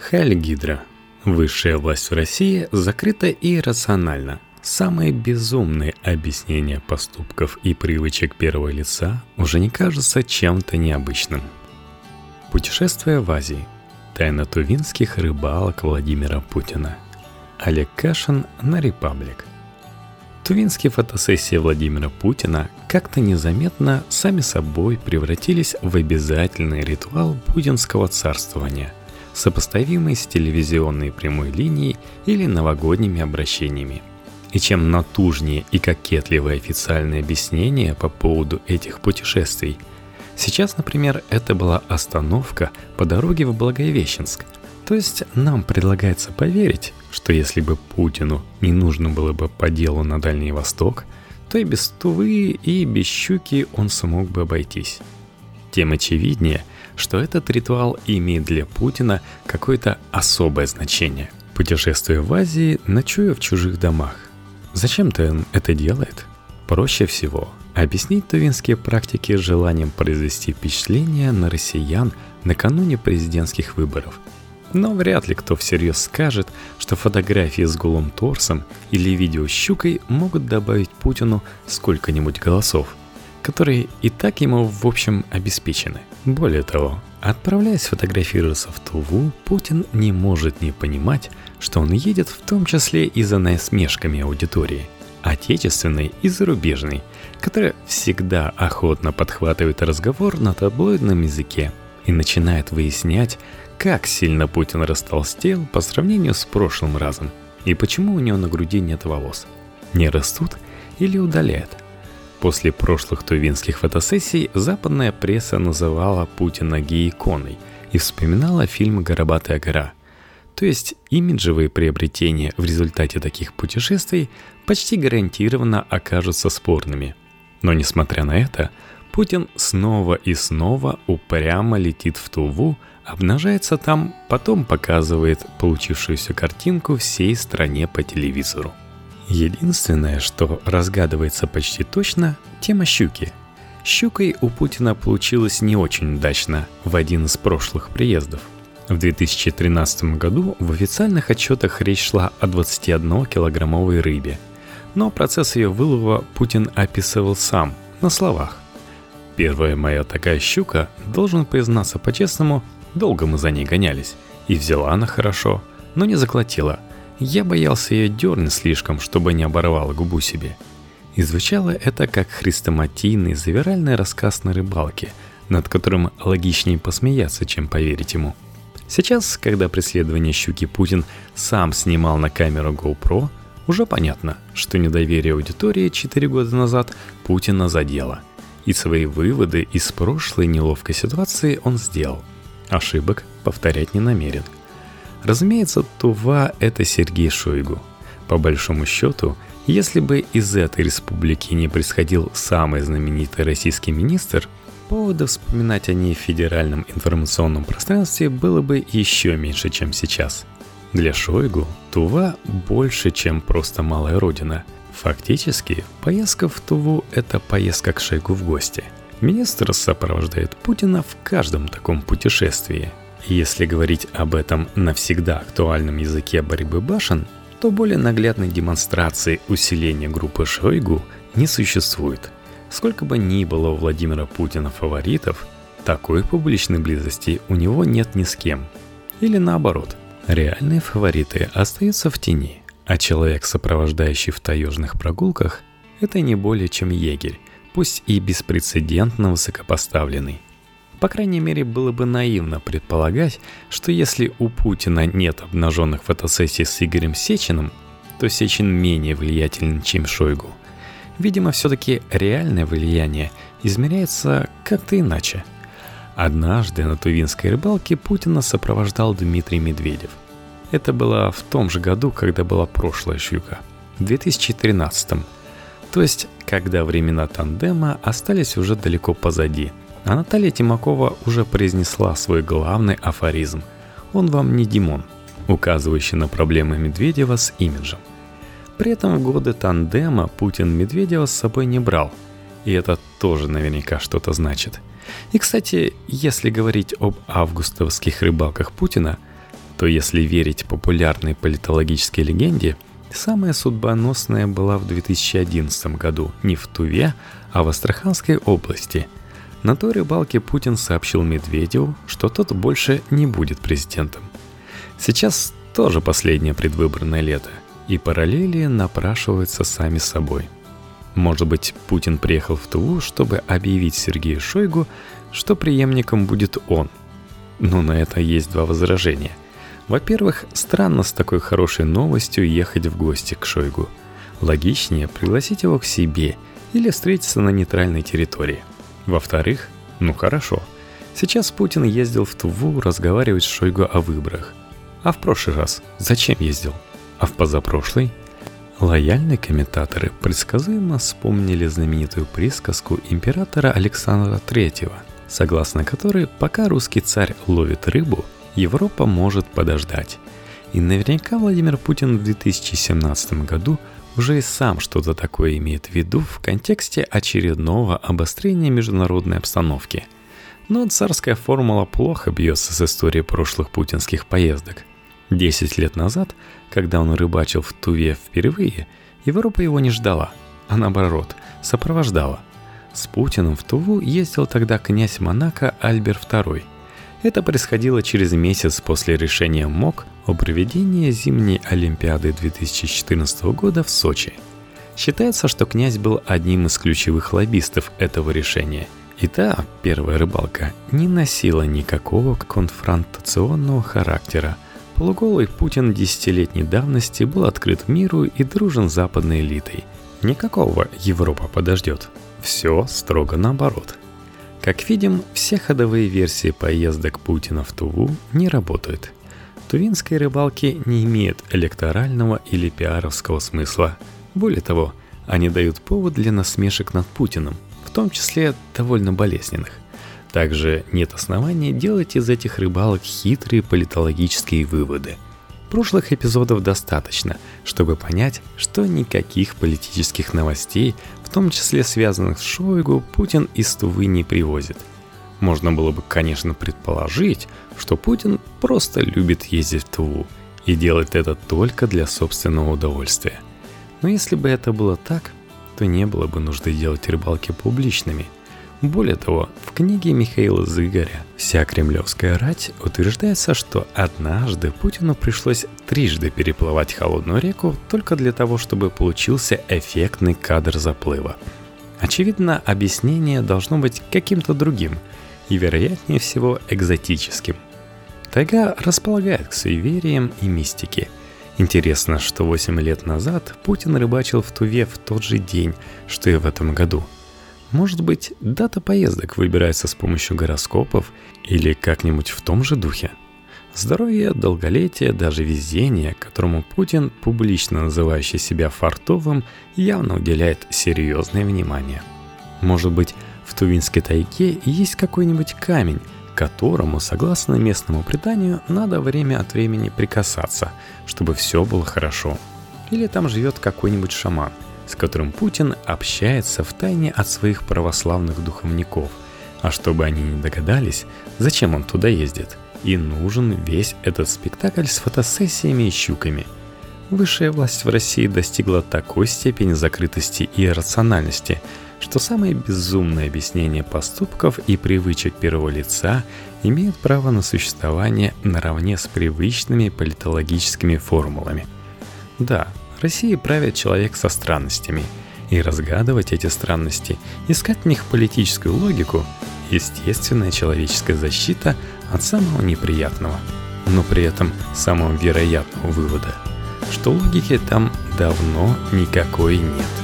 Хайль Гидра. Высшая власть в России закрыта и рациональна. Самые безумные объяснения поступков и привычек первого лица уже не кажутся чем-то необычным. Путешествие в Азии. Тайна тувинских рыбалок Владимира Путина. Олег Кашин на Репаблик. Тувинские фотосессии Владимира Путина как-то незаметно сами собой превратились в обязательный ритуал путинского царствования – сопоставимый с телевизионной прямой линией или новогодними обращениями. И чем натужнее и кокетливое официальное объяснение по поводу этих путешествий. Сейчас, например, это была остановка по дороге в Благовещенск. То есть нам предлагается поверить, что если бы Путину не нужно было бы по делу на Дальний Восток, то и без Тувы, и без Щуки он смог бы обойтись. Тем очевиднее, что этот ритуал имеет для Путина какое-то особое значение. Путешествуя в Азии, ночуя в чужих домах. Зачем-то он это делает? Проще всего объяснить тувинские практики желанием произвести впечатление на россиян накануне президентских выборов. Но вряд ли кто всерьез скажет, что фотографии с голым торсом или видео с щукой могут добавить Путину сколько-нибудь голосов – которые и так ему, в общем, обеспечены. Более того, отправляясь фотографироваться в Туву, Путин не может не понимать, что он едет в том числе и за насмешками аудитории, отечественной и зарубежной, которая всегда охотно подхватывает разговор на таблоидном языке и начинает выяснять, как сильно Путин растолстел по сравнению с прошлым разом и почему у него на груди нет волос. Не растут или удаляют – После прошлых тувинских фотосессий западная пресса называла Путина гей-иконой и вспоминала фильм «Горобатая гора». То есть имиджевые приобретения в результате таких путешествий почти гарантированно окажутся спорными. Но несмотря на это, Путин снова и снова упрямо летит в Туву, обнажается там, потом показывает получившуюся картинку всей стране по телевизору. Единственное, что разгадывается почти точно, тема щуки. Щукой у Путина получилось не очень удачно в один из прошлых приездов. В 2013 году в официальных отчетах речь шла о 21-килограммовой рыбе. Но процесс ее вылова Путин описывал сам, на словах. Первая моя такая щука, должен признаться по-честному, долго мы за ней гонялись. И взяла она хорошо, но не заклотила – я боялся ее дернуть слишком, чтобы не оборвала губу себе. И звучало это как хрестоматийный завиральный рассказ на рыбалке, над которым логичнее посмеяться, чем поверить ему. Сейчас, когда преследование щуки Путин сам снимал на камеру GoPro, уже понятно, что недоверие аудитории 4 года назад Путина задело. И свои выводы из прошлой неловкой ситуации он сделал. Ошибок повторять не намерен – Разумеется, Тува — это Сергей Шойгу. По большому счету, если бы из этой республики не происходил самый знаменитый российский министр, повода вспоминать о ней в федеральном информационном пространстве было бы еще меньше, чем сейчас. Для Шойгу Тува больше, чем просто малая родина. Фактически, поездка в Туву – это поездка к Шойгу в гости. Министр сопровождает Путина в каждом таком путешествии – если говорить об этом на всегда актуальном языке борьбы башен, то более наглядной демонстрации усиления группы Шойгу не существует. Сколько бы ни было у Владимира Путина фаворитов, такой публичной близости у него нет ни с кем. Или наоборот, реальные фавориты остаются в тени, а человек, сопровождающий в таежных прогулках, это не более чем егерь, пусть и беспрецедентно высокопоставленный. По крайней мере, было бы наивно предполагать, что если у Путина нет обнаженных фотосессий с Игорем Сечиным, то Сечин менее влиятелен, чем Шойгу. Видимо, все-таки реальное влияние измеряется как-то иначе. Однажды на Тувинской рыбалке Путина сопровождал Дмитрий Медведев. Это было в том же году, когда была прошлая щука, в 2013 То есть, когда времена тандема остались уже далеко позади – а Наталья Тимакова уже произнесла свой главный афоризм «Он вам не Димон», указывающий на проблемы Медведева с имиджем. При этом в годы тандема Путин Медведева с собой не брал, и это тоже наверняка что-то значит. И, кстати, если говорить об августовских рыбалках Путина, то если верить популярной политологической легенде, самая судьбоносная была в 2011 году не в Туве, а в Астраханской области. На той рыбалке Путин сообщил Медведеву, что тот больше не будет президентом. Сейчас тоже последнее предвыборное лето, и параллели напрашиваются сами собой. Может быть, Путин приехал в Туву, чтобы объявить Сергею Шойгу, что преемником будет он. Но на это есть два возражения. Во-первых, странно с такой хорошей новостью ехать в гости к Шойгу. Логичнее пригласить его к себе или встретиться на нейтральной территории. Во-вторых, ну хорошо, сейчас Путин ездил в Туву разговаривать с Шойгу о выборах. А в прошлый раз зачем ездил? А в позапрошлый? Лояльные комментаторы предсказуемо вспомнили знаменитую присказку императора Александра III, согласно которой пока русский царь ловит рыбу, Европа может подождать. И наверняка Владимир Путин в 2017 году уже и сам что-то такое имеет в виду в контексте очередного обострения международной обстановки. Но царская формула плохо бьется с историей прошлых путинских поездок. Десять лет назад, когда он рыбачил в Туве впервые, Европа его не ждала, а наоборот, сопровождала. С Путиным в Туву ездил тогда князь Монако Альбер II. Это происходило через месяц после решения МОК о проведении зимней Олимпиады 2014 года в Сочи. Считается, что князь был одним из ключевых лоббистов этого решения. И та, первая рыбалка, не носила никакого конфронтационного характера – Полуголый Путин десятилетней давности был открыт миру и дружен с западной элитой. Никакого Европа подождет. Все строго наоборот. Как видим, все ходовые версии поездок Путина в Туву не работают. Тувинские рыбалки не имеют электорального или пиаровского смысла. Более того, они дают повод для насмешек над Путиным, в том числе довольно болезненных – также нет оснований делать из этих рыбалок хитрые политологические выводы. Прошлых эпизодов достаточно, чтобы понять, что никаких политических новостей, в том числе связанных с Шойгу, Путин из Тувы не привозит. Можно было бы, конечно, предположить, что Путин просто любит ездить в Туву и делает это только для собственного удовольствия. Но если бы это было так, то не было бы нужды делать рыбалки публичными – более того, в книге Михаила Зыгоря «Вся кремлевская рать» утверждается, что однажды Путину пришлось трижды переплывать холодную реку только для того, чтобы получился эффектный кадр заплыва. Очевидно, объяснение должно быть каким-то другим и, вероятнее всего, экзотическим. Тайга располагает к суевериям и мистике – Интересно, что 8 лет назад Путин рыбачил в Туве в тот же день, что и в этом году – может быть, дата поездок выбирается с помощью гороскопов или как-нибудь в том же духе? Здоровье, долголетие, даже везение, которому Путин, публично называющий себя фартовым, явно уделяет серьезное внимание. Может быть, в Тувинской тайге есть какой-нибудь камень, которому, согласно местному преданию, надо время от времени прикасаться, чтобы все было хорошо. Или там живет какой-нибудь шаман – с которым Путин общается в тайне от своих православных духовников. А чтобы они не догадались, зачем он туда ездит, и нужен весь этот спектакль с фотосессиями и щуками. Высшая власть в России достигла такой степени закрытости и рациональности, что самые безумные объяснения поступков и привычек первого лица имеют право на существование наравне с привычными политологическими формулами. Да, Россией правит человек со странностями. И разгадывать эти странности, искать в них политическую логику – естественная человеческая защита от самого неприятного, но при этом самого вероятного вывода, что логики там давно никакой нет.